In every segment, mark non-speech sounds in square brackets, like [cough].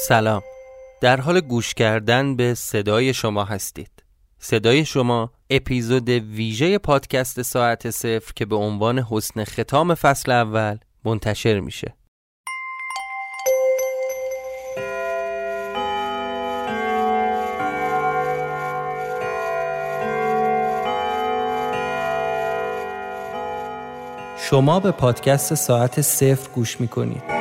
سلام. در حال گوش کردن به صدای شما هستید. صدای شما اپیزود ویژه پادکست ساعت صفر که به عنوان حسن ختام فصل اول منتشر میشه. شما به پادکست ساعت صفر گوش می‌کنید.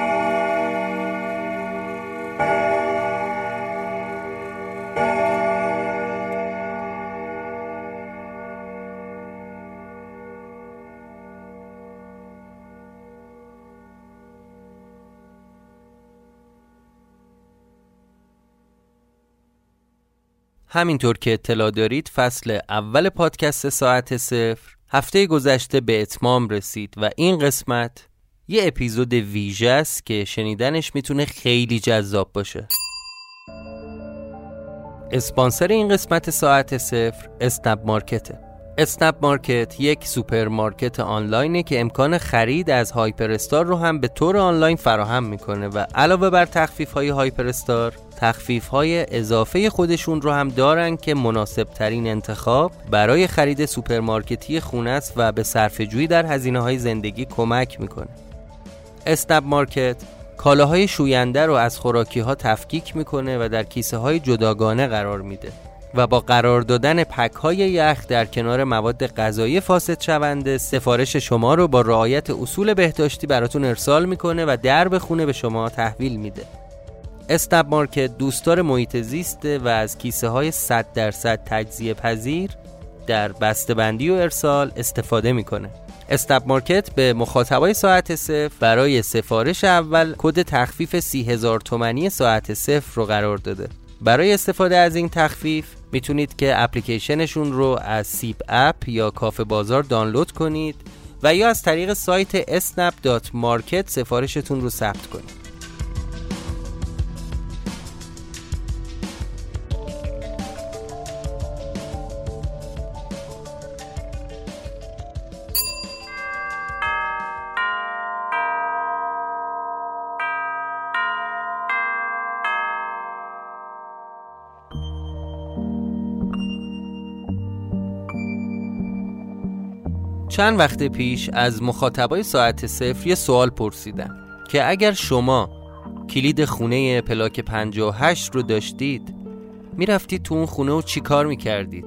همینطور که اطلاع دارید فصل اول پادکست ساعت صفر هفته گذشته به اتمام رسید و این قسمت یه اپیزود ویژه است که شنیدنش می‌تونه خیلی جذاب باشه. اسپانسر این قسمت ساعت صفر اسنپ مارکته. اسنپ مارکت یک سوپرمارکت آنلاینه که امکان خرید از هایپر استار رو هم به طور آنلاین فراهم می‌کنه و علاوه بر تخفیف های هایپر استار تخفیف های اضافه خودشون رو هم دارن که مناسب ترین انتخاب برای خرید سوپرمارکتی خونه است و به صرفه‌جویی در هزینه های زندگی کمک می‌کنه. اسنپ مارکت کالاهای شوینده رو از خوراکی ها تفکیک می‌کنه و در کیسه های جداگانه قرار میده. و با قرار دادن پک های یخ در کنار مواد غذایی فاسد شونده سفارش شما رو با رعایت اصول بهداشتی براتون ارسال می‌کنه و درب خونه به شما تحویل میده. استب مارکت دوستدار محیط زیسته و از کیسه های 100 درصد تجزیه پذیر در بندی و ارسال استفاده می‌کنه. استب مارکت به مخاطبای ساعت صفر برای سفارش اول کد تخفیف سی هزار تومنی ساعت صفر رو قرار داده. برای استفاده از این تخفیف می‌تونید که اپلیکیشنشون رو از سیب اپ یا کافه بازار دانلود کنید و یا از طریق سایت snap.market سفارشتون رو ثبت کنید. چند وقت پیش از مخاطبای ساعت صفر یه سوال پرسیدم که اگر شما کلید خونه پلاک 58 رو داشتید می‌رفتید تو اون خونه و چی کار می‌کردید؟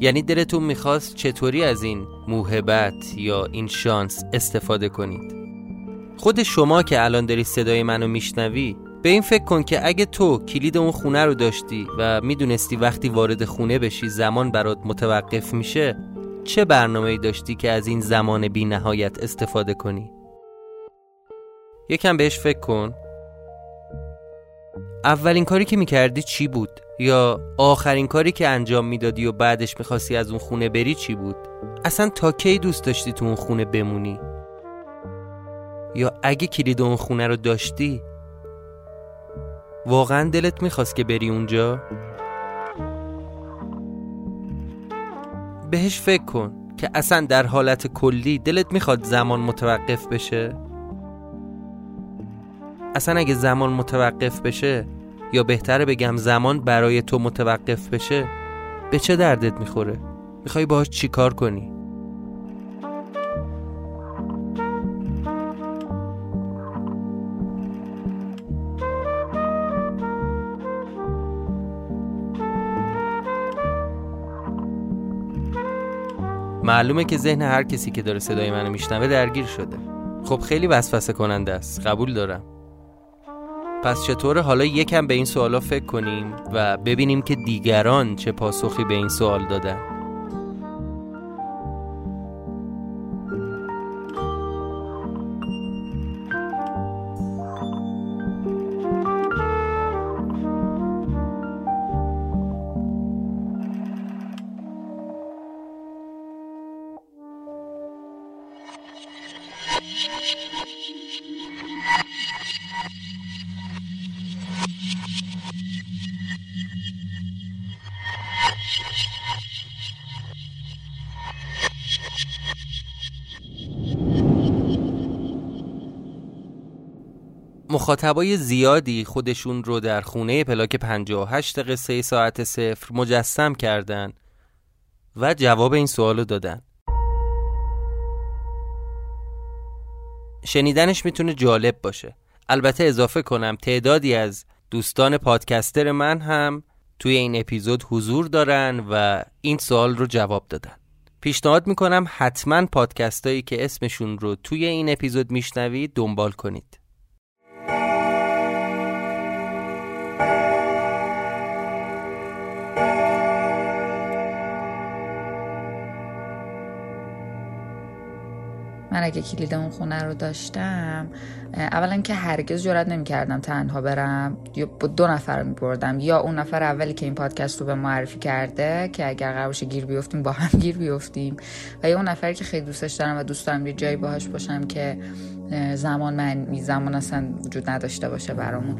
یعنی دلتون می‌خواست چطوری از این موهبت یا این شانس استفاده کنید؟ خود شما که الان داری صدای منو میشنوی به این فکر کن که اگه تو کلید اون خونه رو داشتی و می‌دونستی وقتی وارد خونه بشی زمان برات متوقف میشه چه برنامه داشتی که از این زمان بی نهایت استفاده کنی؟ یکم بهش فکر کن اولین کاری که می‌کردی چی بود؟ یا آخرین کاری که انجام می‌دادی و بعدش می‌خواستی از اون خونه بری چی بود؟ اصلا تا کی دوست داشتی تو اون خونه بمونی؟ یا اگه کلید اون خونه رو داشتی واقعا دلت می‌خواست که بری اونجا؟ بهش فکر کن که اصلا در حالت کلی دلت می‌خواد زمان متوقف بشه. اصلا اگه زمان متوقف بشه یا بهتره بگم زمان برای تو متوقف بشه به چه دردت می‌خوره؟ می‌خوای باهاش چیکار کنی؟ معلومه که ذهن هر کسی که داره صدای منو میشنوه درگیر شده. خب خیلی وسوسه کننده است. قبول دارم. پس چطور؟ حالا یکم به این سوالا فکر کنیم و ببینیم که دیگران چه پاسخی به این سوال دادن. مخاطبای زیادی خودشون رو در خونه پلاک 58 قصه ساعت صفر مجسم کردن و جواب این سوال رو دادن. شنیدنش می‌تونه جالب باشه. البته اضافه کنم تعدادی از دوستان پادکستر من هم توی این اپیزود حضور دارن و این سوال رو جواب دادن. پیشنهاد می‌کنم حتما پادکستایی که اسمشون رو توی این اپیزود میشنوید دنبال کنید. من اگه کلید اون خونه رو داشتم اولا که هرگز جرات نمی‌کردم تنها برم. یا با دو نفر میبردم. یا اون نفر اولی که این پادکست رو به معرفی کرده که اگر قرار گیر بیفتیم با هم گیر بیفتیم و یا اون نفری که خیلی دوستش دارم و دوست دارم یه جایی باهاش باشم که زمان من زمان اصلا وجود نداشته باشه برامون.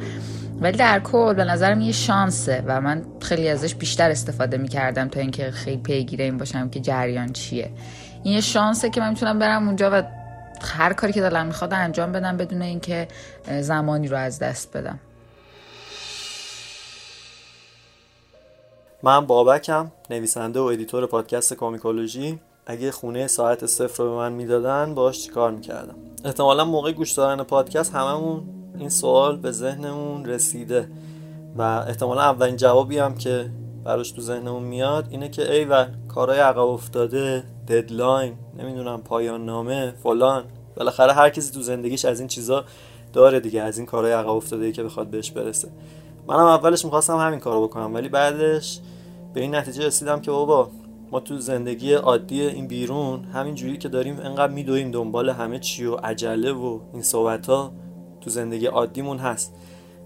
ولی در کل به نظرم یه شانسه و من خیلی ازش بیشتر استفاده می‌کردم تا اینکه خیلی پیگیر این باشم که جریان چیه. این یه شانسه که من می‌تونم برم اونجا و هر کاری که دلم می‌خواد انجام بدم بدون اینکه زمانی رو از دست بدم. من بابکم نویسنده و editor پادکست کامیکولوژی. اگه خونه ساعت صفر رو به من می‌دادن باش چیکار می‌کردم؟ احتمالا موقع گوش دادن پادکست هممون این سوال به ذهنمون رسیده و احتمالا اولین جوابی هم که براش تو ذهنمون میاد اینه که ای و کارهای عقب افتاده ددلاین نمی‌دونم پایان نامه فلان. بالاخره هر کسی تو زندگیش از این چیزا داره دیگه از این کارهای عقب افتاده که بخواد بهش برسه. منم اولش می‌خواستم همین کارو بکنم ولی بعدش به این نتیجه رسیدم که بابا ما تو زندگی عادی این بیرون همین جوری که داریم انقدر میدویم دنبال همه چی و عجله و این صحبت ها تو زندگی عادیمون هست.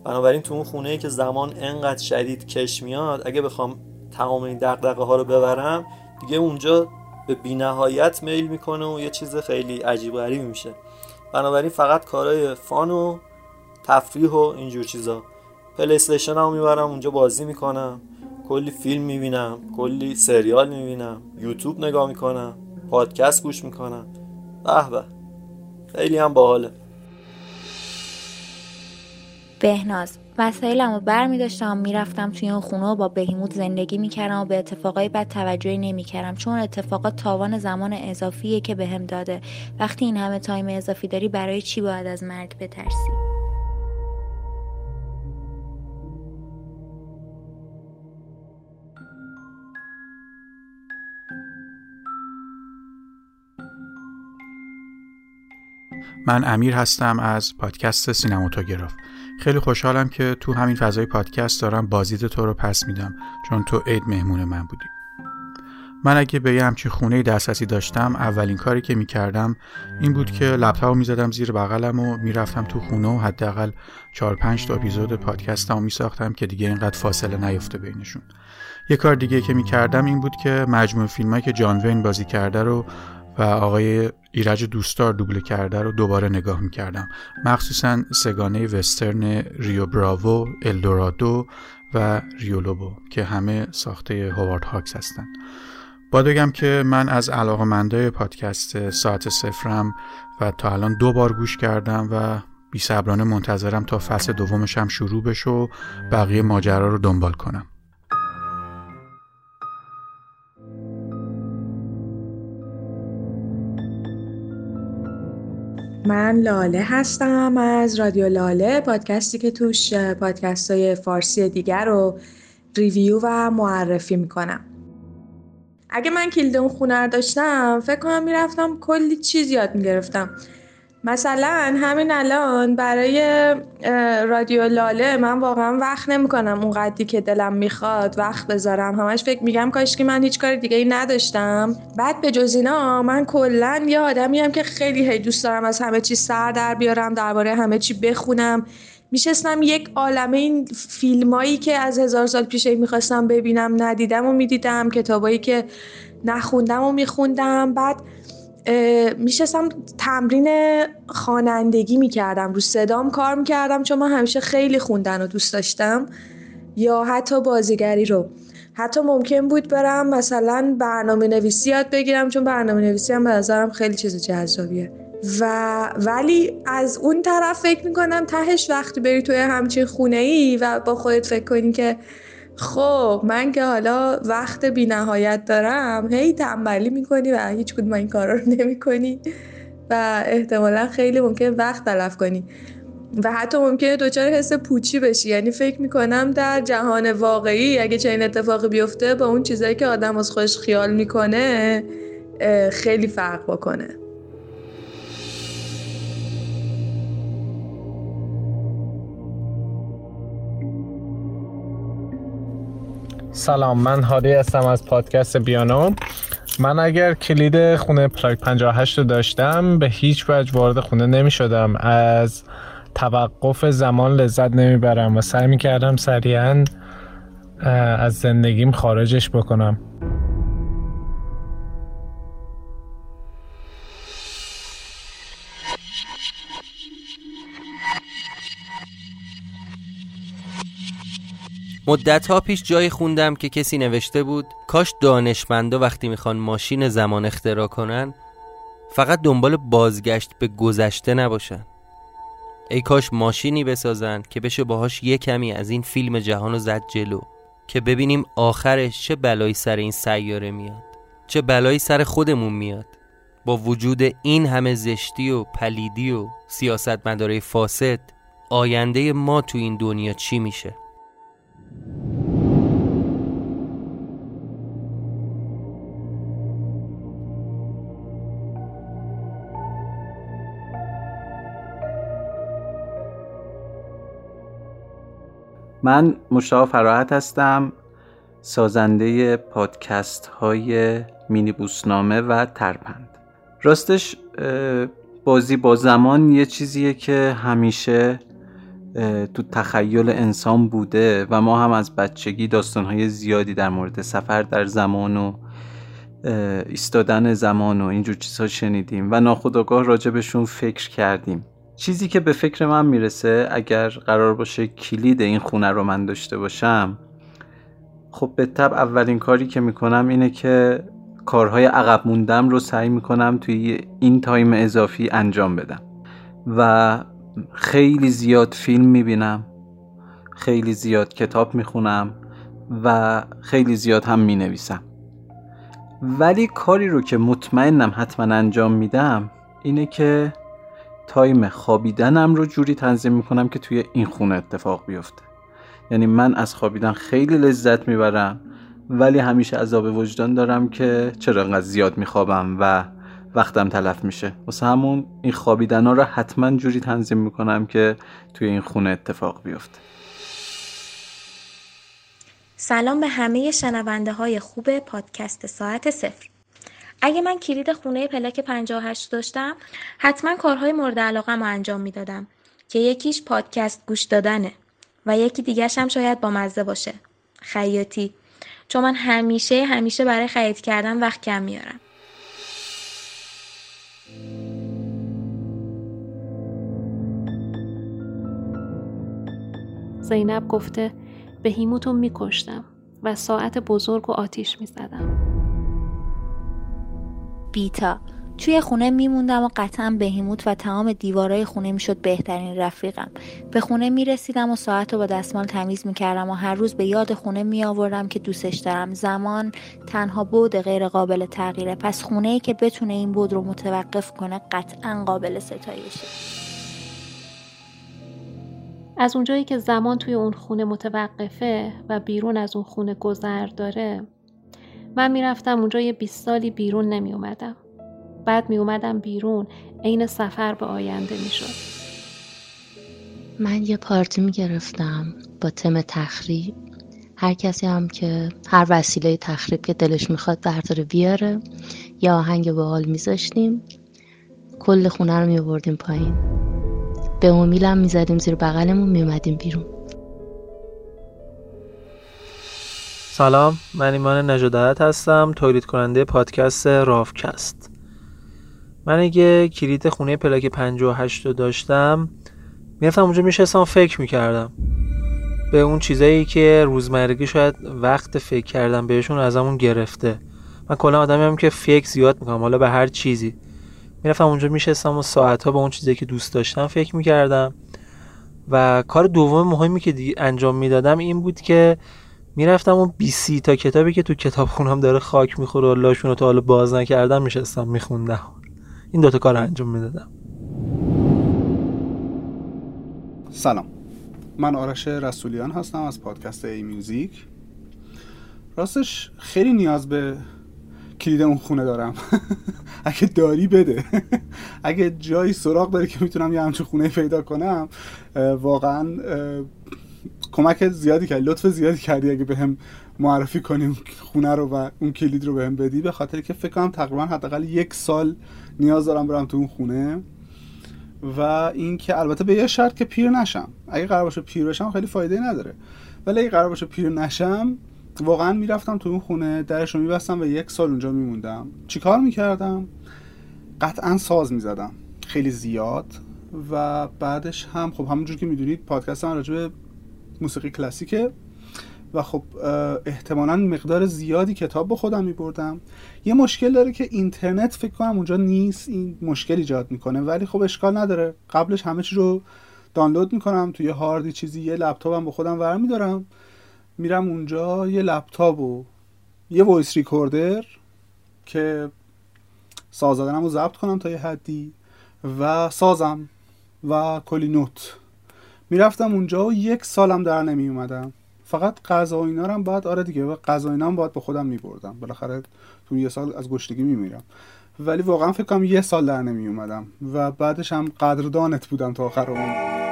بنابراین تو اون خونه ای که زمان انقدر شدید کش میاد اگه بخوام تمام این دقدقه ها رو ببرم دیگه اونجا به بینهایت میل می‌کنه و یه چیز خیلی عجیب غریبی میشه. بنابراین فقط کارهای فان و تفریح و اینجور چیزا. پلی استیشن هم می‌برم اونجا بازی می‌کنم کلی فیلم می‌بینم کلی سریال می‌بینم یوتیوب نگاه می‌کنم پادکست گوش می‌کنم. به به خیلی هم باحاله. بهناز. وسایلمو بر می می‌رفتم توی اون خونه و با بهیموت زندگی می‌کردم و به اتفاقای بد توجهی نمی‌کردم چون اتفاقات تاوان زمان اضافیه که بهم به داده. وقتی این همه تایم اضافی داری برای چی باید از مرگ بترسی؟ من امیر هستم از پادکست سینماتوگراف. خیلی خوشحالم که تو همین فضای پادکست دارم بازدید تو رو پس میدم چون تو عید مهمون من بودی. من اگه به یه همچین خونه دسترسی داشتم اولین کاری که می‌کردم این بود که لپتاپ می‌زدم زیر بغلم و می‌رفتم تو خونه و حداقل 4 5 تا اپیزود پادکستم میساختم که دیگه اینقدر فاصله نیفته بینشون. یه کار دیگه که می‌کردم این بود که مجموع فیلمایی که جان وین بازی کرده رو و آقای ایرج دوستار دوبله کرده رو دوباره نگاه می‌کردم. مخصوصا سگانه وسترن ریو براوو، الدورادو و ریولوبو که همه ساخته هوارد هاکس هستن. با بگم که من از علاقمندای پادکست ساعت صفرم و تا الان دو بار گوش کردم و بی منتظرم تا فصل دومش هم شروع بشه و بقیه ماجرا رو دنبال کنم. من لاله هستم از رادیو لاله پادکستی که توش پادکست های فارسی دیگر رو ریویو و معرفی می‌کنم. اگه من کلید اون خونه رو داشتم فکر کنم می‌رفتم کلی چیز یاد می‌گرفتم. مثلا همین الان برای رادیو لاله من واقعا وقت نمی‌کنم اون قدی که دلم می‌خواد وقت بذارم. همش فکر میگم کاش که من هیچ کار دیگه ای نداشتم. بعد به جز اینا من کلا یه آدمی که خیلی هی دوست دارم از همه چی سر در بیارم درباره همه چی بخونم. میشستم یک عالمه این فیلمایی که از هزار سال پیش می‌خواستم ببینم ندیدم و می‌دیدم کتابایی که نخوندم و میخوندم. بعد میشستم تمرین خوانندگی می‌کردم رو صدام کار می‌کردم چون من همیشه خیلی خوندن رو دوست داشتم یا حتی بازیگری رو. حتی ممکن بود برم مثلا برنامه نویسی یاد بگیرم چون برنامه نویسی هم به نظرم خیلی چیز جذابیه. و ولی از اون طرف فکر می‌کنم تهش وقتی بری توی همچین خونه ای و با خودت فکر کنی که خب من که حالا وقت بی نهایت دارم هی تنبلی می‌کنی و هیچ کدوم این کارا رو نمی‌کنی و احتمالا خیلی ممکن وقت تلف کنی و حتی ممکنه دچار حس پوچی بشی. یعنی فکر می‌کنم در جهان واقعی اگه چنین اتفاقی بیفته با اون چیزایی که آدم از خودش خیال می‌کنه خیلی فرق بکنه. سلام من هادی هستم از پادکست بیانو. من اگر کلید خونه پلاک 58 رو داشتم به هیچ وجه وارد خونه نمی شدم از توقف زمان لذت نمی‌برم و سعی می کردم سریعا از زندگیم خارجش بکنم. مدت ها پیش جایی خوندم که کسی نوشته بود کاش دانشمندا وقتی می‌خوان ماشین زمان اختراع کنن فقط دنبال بازگشت به گذشته نباشن. ای کاش ماشینی بسازن که بشه باهاش یه کمی از این فیلم جهان رو زد جلو که ببینیم آخرش چه بلایی سر این سیاره میاد چه بلایی سر خودمون میاد. با وجود این همه زشتی و پلیدی و سیاست مداره فاسد آینده ما تو این دنیا چی میشه؟ من مشتاق فراحت هستم سازنده پادکست های مینی بوسنامه و ترپند. راستش بازی با زمان یه چیزیه که همیشه تو تخیل انسان بوده و ما هم از بچگی داستانهای زیادی در مورد سفر در زمان و ایستادن زمان و اینجور چیزها شنیدیم و ناخداگاه راجبشون فکر کردیم. چیزی که به فکر من می‌رسه اگر قرار باشه کلید این خونه رو من داشته باشم خب به طب اولین کاری که می‌کنم اینه که کارهای عقب موندم رو سعی می‌کنم توی این تایم اضافی انجام بدم. و خیلی زیاد فیلم می‌بینم خیلی زیاد کتاب می‌خونم و خیلی زیاد هم می‌نویسم. ولی کاری رو که مطمئنم حتما انجام میدم اینه که تایم خوابیدنم رو جوری تنظیم می‌کنم که توی این خونه اتفاق بیفته. یعنی من از خوابیدن خیلی لذت می‌برم ولی همیشه عذاب وجدان دارم که چرا انقدر زیاد میخوابم و وقتم تلف میشه. واسه همون این خوابیدن ها رو حتما جوری تنظیم می‌کنم که توی این خونه اتفاق بیفته. سلام به همه شنونده های خوب پادکست ساعت صفر. اگه من کلید خونه پلاک 58 داشتم حتما کارهای مورد علاقه رو انجام می‌دادم که یکیش پادکست گوش دادنه و یکی دیگرش هم شاید با مزه باشه. خیاطی. چون من همیشه همیشه برای خرید کردن وقت کم میارم. زینب گفته به هیموتو میکشتم و ساعت بزرگ و آتیش می‌زدم. بیتا توی خونه میموندم و قطعا بهیموت و تمام دیوارای خونه می‌شد بهترین رفیقم. به خونه می‌رسیدم و ساعت رو با دستمال تمیز می‌کردم و هر روز به یاد خونه میآوردم که دوستش دارم. زمان تنها بود غیر قابل تغییره. پس خونه ای که بتونه این بود رو متوقف کنه قطعا قابل ستایشه. از اونجایی که زمان توی اون خونه متوقفه و بیرون از اون خونه گذر داره من می‌رفتم اونجا یه 20 سالی بیرون نمی اومدم. بعد می اومدم بیرون عین سفر به آینده می شد. من یه پارتی می گرفتم با تم تخریب هر کسی هم که هر وسیله تخریب که دلش می‌خواد برداره بیاره یا آهنگ حال میذاشتیم کل خونه رو میوردیم پایین به امیلم می‌زدیم زیر بغلمون میومدیم بیرون. سلام من ایمان نجادت هستم تولید کننده پادکست رافکست. من اگه کلید خونه پلاک 58 رو داشتم. می‌رفتم اونجا میشستم فکر می‌کردم. به اون چیزایی که روزمرگی شاید وقت فکر کردم بهشون ازمون گرفته. من کلا آدمی هم که فکر زیاد می‌کنم حالا به هر چیزی. می‌رفتم اونجا میشستم و ساعتها به اون چیزی که دوست داشتم فکر می‌کردم. و کار دوم مهمی که دیگه انجام می‌دادم این بود که می‌رفتم اون 20 تا کتابی که تو کتاب خونم داره خاک می‌خوره و لاشون رو تا حالا باز نکردم میشستم میخوندم. این دوتا کار انجام می‌دادم. سلام. من آرش رسولیان هستم از پادکست ای میوزیک راستش خیلی نیاز به کلید اون خونه دارم. [laughs] اگه داری بده. [laughs] اگه جایی سراغ داری که می‌تونم یه همچین خونه پیدا کنم واقعا کمک زیادی کردی لطف زیادی کردی اگه به هم معرفی کنیم خونه رو و اون کلید رو به هم بدی. به خاطر که فکر کنم تقریبا حداقل یک سال نیاز دارم برم تو اون خونه. و اینکه البته به یه شرط که پیر نشم. اگه قرار باشه پیر بشم خیلی فایده نداره. ولی اگه قرار باشه پیر نشم واقعا می‌رفتم تو اون خونه درش رو میبستم و یک سال اونجا میموندم. چیکار می‌کردم؟ قطعا ساز می‌زدم. خیلی زیاد و بعدش هم خب همونجور که می‌دونید پادکست من راجع به موسیقی کلاسیکه و خب احتمالا مقدار زیادی کتاب با خودم میبردم. یه مشکل داره که اینترنت فکر کنم اونجا نیست این مشکل ایجاد می‌کنه ولی خب اشکال نداره. قبلش همه چی رو دانلود می‌کنم توی هاردی چیزی یه لپتاپم با خودم ور میدارم. میرم اونجا یه لپتاپ و یه voice recorder که ساز رو ضبط کنم تا یه حدی و سازم و کلی note. می‌رفتم اونجا و یک سالم در نمی اومدم فقط غذا و اینا هم باید آره دیگه و غذا اینا هم باید به خودم میبردم. بالاخره تو یه سال از گشنگی میمیرم. ولی واقعا فکر یه سال در نمی اومدم و بعدش هم قدردانت بودم تا آخر عمر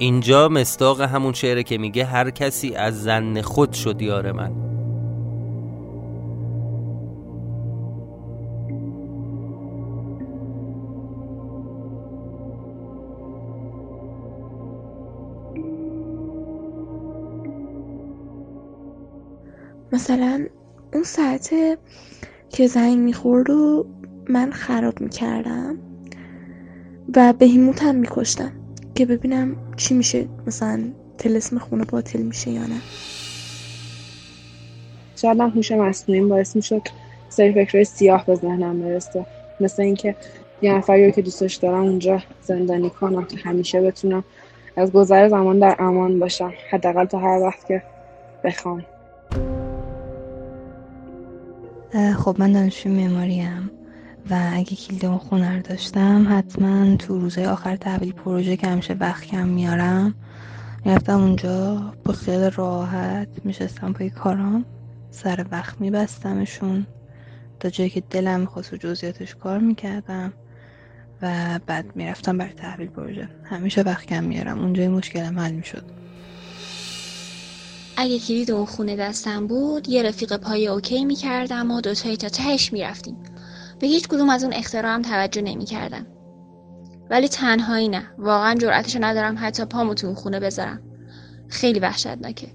اینجا مستاق همون شعره که میگه هر کسی از زن خود شد یار من. مثلا اون ساعت که زنگ می‌خورد و من خراب می‌کردم و بهیموت هم میکشتم. که ببینم چی میشه. مثلا تلسم خونه باطل میشه یا نه. شاید هم هوش مصنوعی باعث می‌شد سری فکرهای سیاه به ذهنم برسه. مثل اینکه یه نفری که دوستش دارم اونجا زندانی کنم تا همیشه بتونم از گذر زمان در امان باشم. حداقل تا هر وقت که بخوام. خب من دانشجوی معماریم و اگه کلید اون خونه رو داشتم حتما تو روزهای آخر تحویل پروژه که همیشه وقت کم میارم می‌رفتم اونجا با خیال راحت میشستم پای کارام سر وقت میبستمشون تا جایی که دلم می‌خواست و جزئیاتش کار می‌کردم و بعد می‌رفتم برای تحویل پروژه. همیشه وقت کم میارم. اونجای مشکلم حل می‌شد. اگه کلید اون خونه دستم بود یه رفیق پای اوکی می‌کردم و دوتایی تا تهش می‌رفتیم. به هیچ کدوم از اون اختراعم توجه نمی‌کردم. ولی تنهایی نه. واقعا جرأتشو ندارم حتی پامو تو اون خونه بذارم. خیلی وحشتناکه.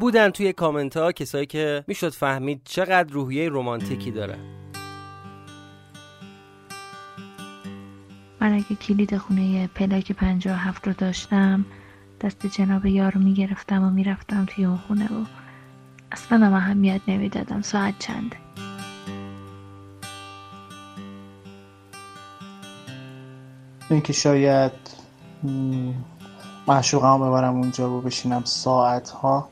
بودن توی کامنت ها کسایی که می‌شد فهمید چقدر روحیه رومانتیکی داره. من اگه کلید خونه پلاک پنجاه هفت رو داشتم دست جناب یار رو می‌گرفتم و می‌رفتم توی اون خونه و اصلا هم اهمیت نمی‌دادم. ساعت چنده اینکه شاید معشوقم ببرم اونجا و بشینم ساعت ها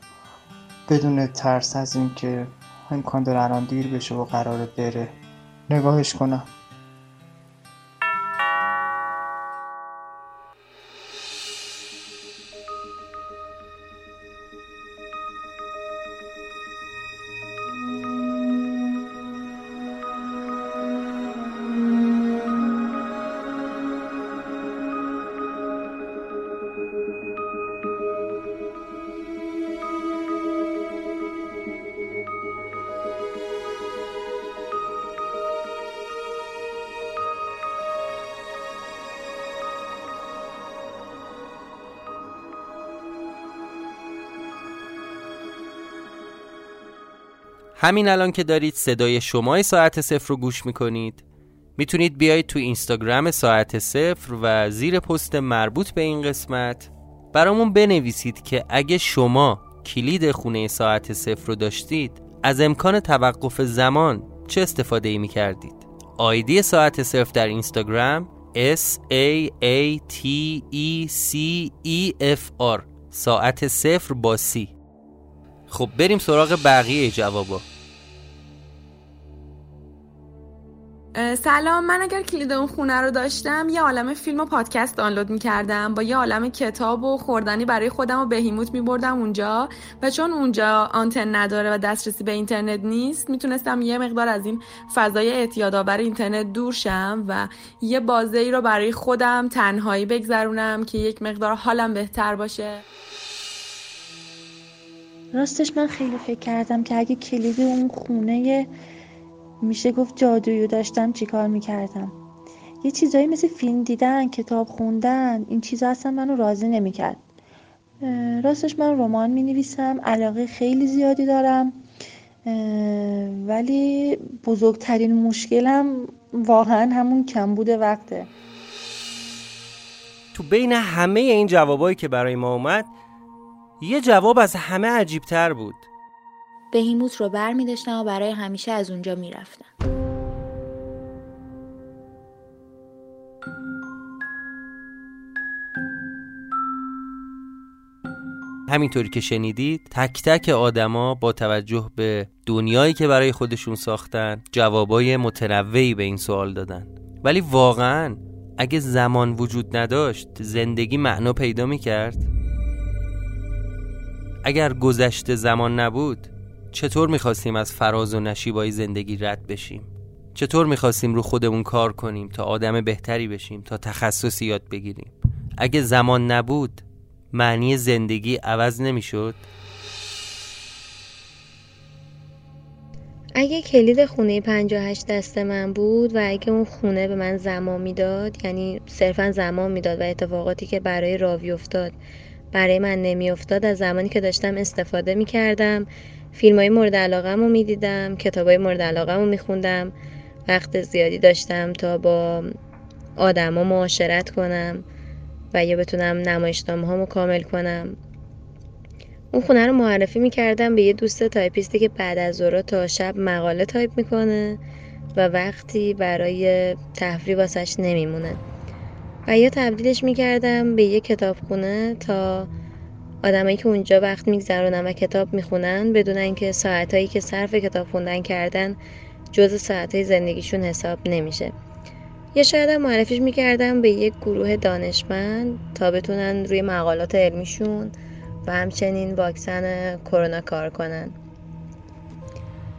بدون ترس از اینکه امکان داره الان دیر بشه و قراره بره. نگاهش کنم. همین الان که دارید صدای شمای ساعت صفر رو گوش می‌کنید می‌تونید بیایید تو اینستاگرام ساعت صفر و زیر پست مربوط به این قسمت برامون بنویسید که اگه شما کلید خونه ساعت صفر رو داشتید از امکان توقف زمان چه استفاده ای می کردید آیدی ساعت صفر در اینستاگرام S A A T E C E F R ساعت صفر با C. خب بریم سراغ بقیه جوابا. سلام من اگر کلید اون خونه رو داشتم یه عالم فیلم و پادکست دانلود می‌کردم. با یه عالم کتاب و خوردنی برای خودم و بهیموت میبردم اونجا. و چون اونجا آنتن نداره و دسترسی به اینترنت نیست می‌تونستم یه مقدار از این فضای اعتیادآور اینترنت دور شم و یه بازه ای رو برای خودم تنهایی بگذرونم که یک مقدار حالم بهتر باشه. راستش من خیلی فکر کردم که اگه کلید اون خونه میشه گفت جادویی داشتم چیکار می‌کردم. یه چیزایی مثل فیلم دیدن کتاب خوندن این چیزا اصلا منو راضی نمی‌کرد. راستش من رمان می نویسم علاقه خیلی زیادی دارم ولی بزرگترین مشکلم واقعا همون کم بوده وقته. تو بین همه این جوابایی که برای ما اومد یه جواب از همه عجیبتر بود. بهیموت رو بر می داشتم و برای همیشه از اونجا می رفتم. همینطوری که شنیدید تک تک آدما با توجه به دنیایی که برای خودشون ساختن جوابای متنوعی به این سوال دادن ولی واقعا اگه زمان وجود نداشت زندگی معنا پیدا می کرد؟ اگر گذشته زمان نبود چطور می‌خواستیم از فراز و نشیبای زندگی رد بشیم؟ چطور می‌خواستیم رو خودمون کار کنیم تا آدم بهتری بشیم تا تخصصی یاد بگیریم؟ اگه زمان نبود معنی زندگی عوض نمی‌شد؟ اگه کلید خونه 58 دست من بود و اگه اون خونه به من زمان می‌داد یعنی صرفا زمان می‌داد و اتفاقاتی که برای راوی افتاد برای من نمیافتاد از زمانی که داشتم استفاده می‌کردم فیلم های مورد علاقه رو می‌دیدم کتاب های مورد علاقه رو میخوندم وقت زیادی داشتم تا با آدما معاشرت کنم و یا بتونم نمایشنامه هامو کامل کنم. اون خونه رو معرفی می‌کردم به یه دوست تایپیستی که بعد از ظهر تا شب مقاله تایپ می‌کنه و وقتی برای تفریح واسش نمیمونه. و یا تبدیلش می‌کردم به یه کتابخونه تا آدمایی که اونجا وقت میگذرونن و کتاب می‌خونن بدون اینکه ساعتهایی که صرف کتاب خوندن کردن جز ساعتهای زندگیشون حساب نمیشه. یا شاید هم معرفیش می‌کردم به یک گروه دانشمند تا بتونن روی مقالات علمیشون و همچنین واکسن کرونا کار کنن.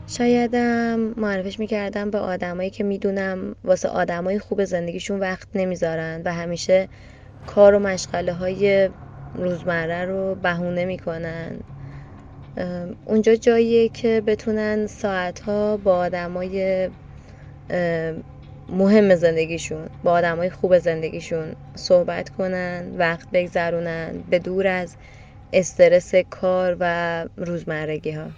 شایدم معرفش می‌کردم به آدمایی که می‌دونم واسه آدمای خوب زندگیشون وقت نمی‌ذارن و همیشه کار و مشغله های روزمره رو بهونه می‌کنن. اونجا جاییه که بتونن ساعتها با آدمای مهم زندگیشون با آدمای خوب زندگیشون صحبت کنن وقت بگذرونن به دور از استرس کار و روزمرگی ها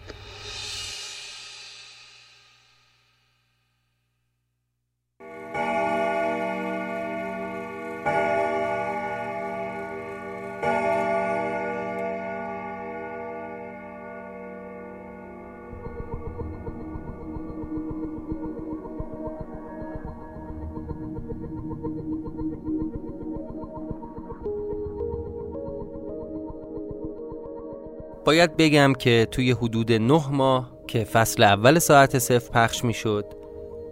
باید بگم که توی حدود نه ماه که فصل اول ساعت صفر پخش می شد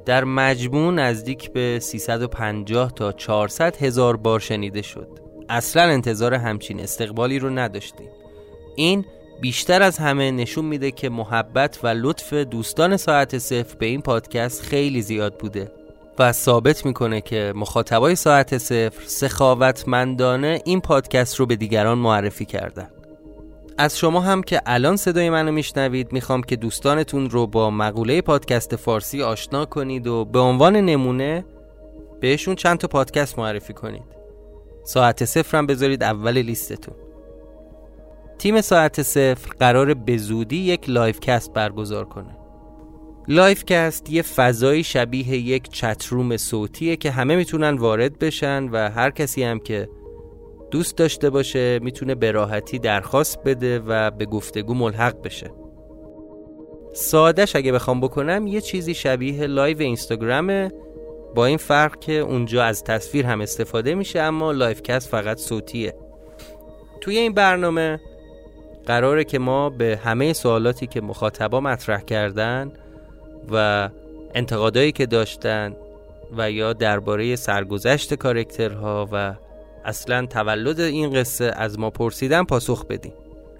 در مجموع نزدیک به 350 تا 400 هزار بار شنیده شد. اصلا انتظار همچین استقبالی رو نداشتیم. این بیشتر از همه نشون میده که محبت و لطف دوستان ساعت صفر به این پادکست خیلی زیاد بوده و ثابت می‌کنه که مخاطبای ساعت صفر سخاوتمندانه این پادکست رو به دیگران معرفی کردن. از شما هم که الان صدای منو میشنوید می‌خوام که دوستانتون رو با مقوله پادکست فارسی آشنا کنید و به عنوان نمونه بهشون چند تا پادکست معرفی کنید. ساعت صفر هم بذارید اول لیستتون. تیم ساعت صفر قرار به زودی یک livecast برگزار کنه. livecast یه فضایی شبیه یک chatroom صوتیه که همه می‌تونن وارد بشن و هر کسی هم که دوست داشته باشه می‌تونه به راحتی درخواست بده و به گفتگو ملحق بشه. سادش اگه بخوام بکنم یه چیزی شبیه live اینستاگرامه. با این فرق که اونجا از تصویر هم استفاده میشه اما livecast فقط صوتیه. توی این برنامه قراره که ما به همه سوالاتی که مخاطبا مطرح کردن و انتقادایی که داشتن و یا درباره سرگذشت کارکترها و اصلا تولد این قصه از ما پرسیدن پاسخ بدیم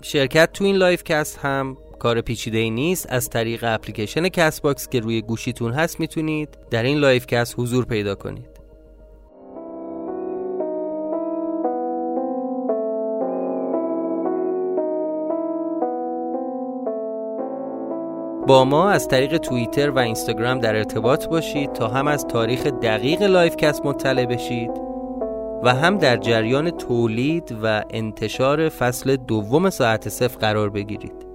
شرکت تو این livecast هم کار پیچیده ای نیست. از طریق اپلیکیشن Castbox که روی گوشیتون هست می‌تونید در این livecast حضور پیدا کنید. با ما از طریق توییتر و اینستاگرام در ارتباط باشید تا هم از تاریخ دقیق livecast مطلع بشید. و هم در جریان تولید و انتشار فصل دوم ساعت صفر قرار بگیرید.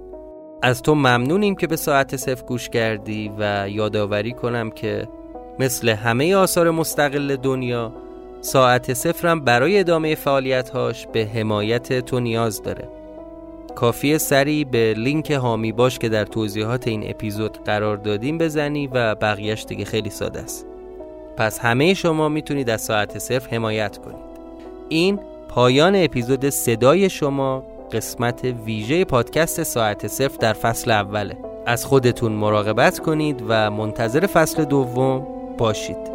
از تو ممنونیم که به ساعت صفر گوش کردی و یادآوری کنم که مثل همه آثار مستقل دنیا ساعت صفرم برای ادامه فعالیتهاش به حمایت تو نیاز داره. کافی سری به لینک هامی باش که در توضیحات این اپیزود قرار دادیم بزنی و بقیهش دیگه خیلی ساده است. پس همه شما می‌تونید از ساعت صفر حمایت کنید. این پایان اپیزود صدای شما قسمت ویژه پادکست ساعت صفر در فصل اوله. از خودتون مراقبت کنید و منتظر فصل دوم باشید.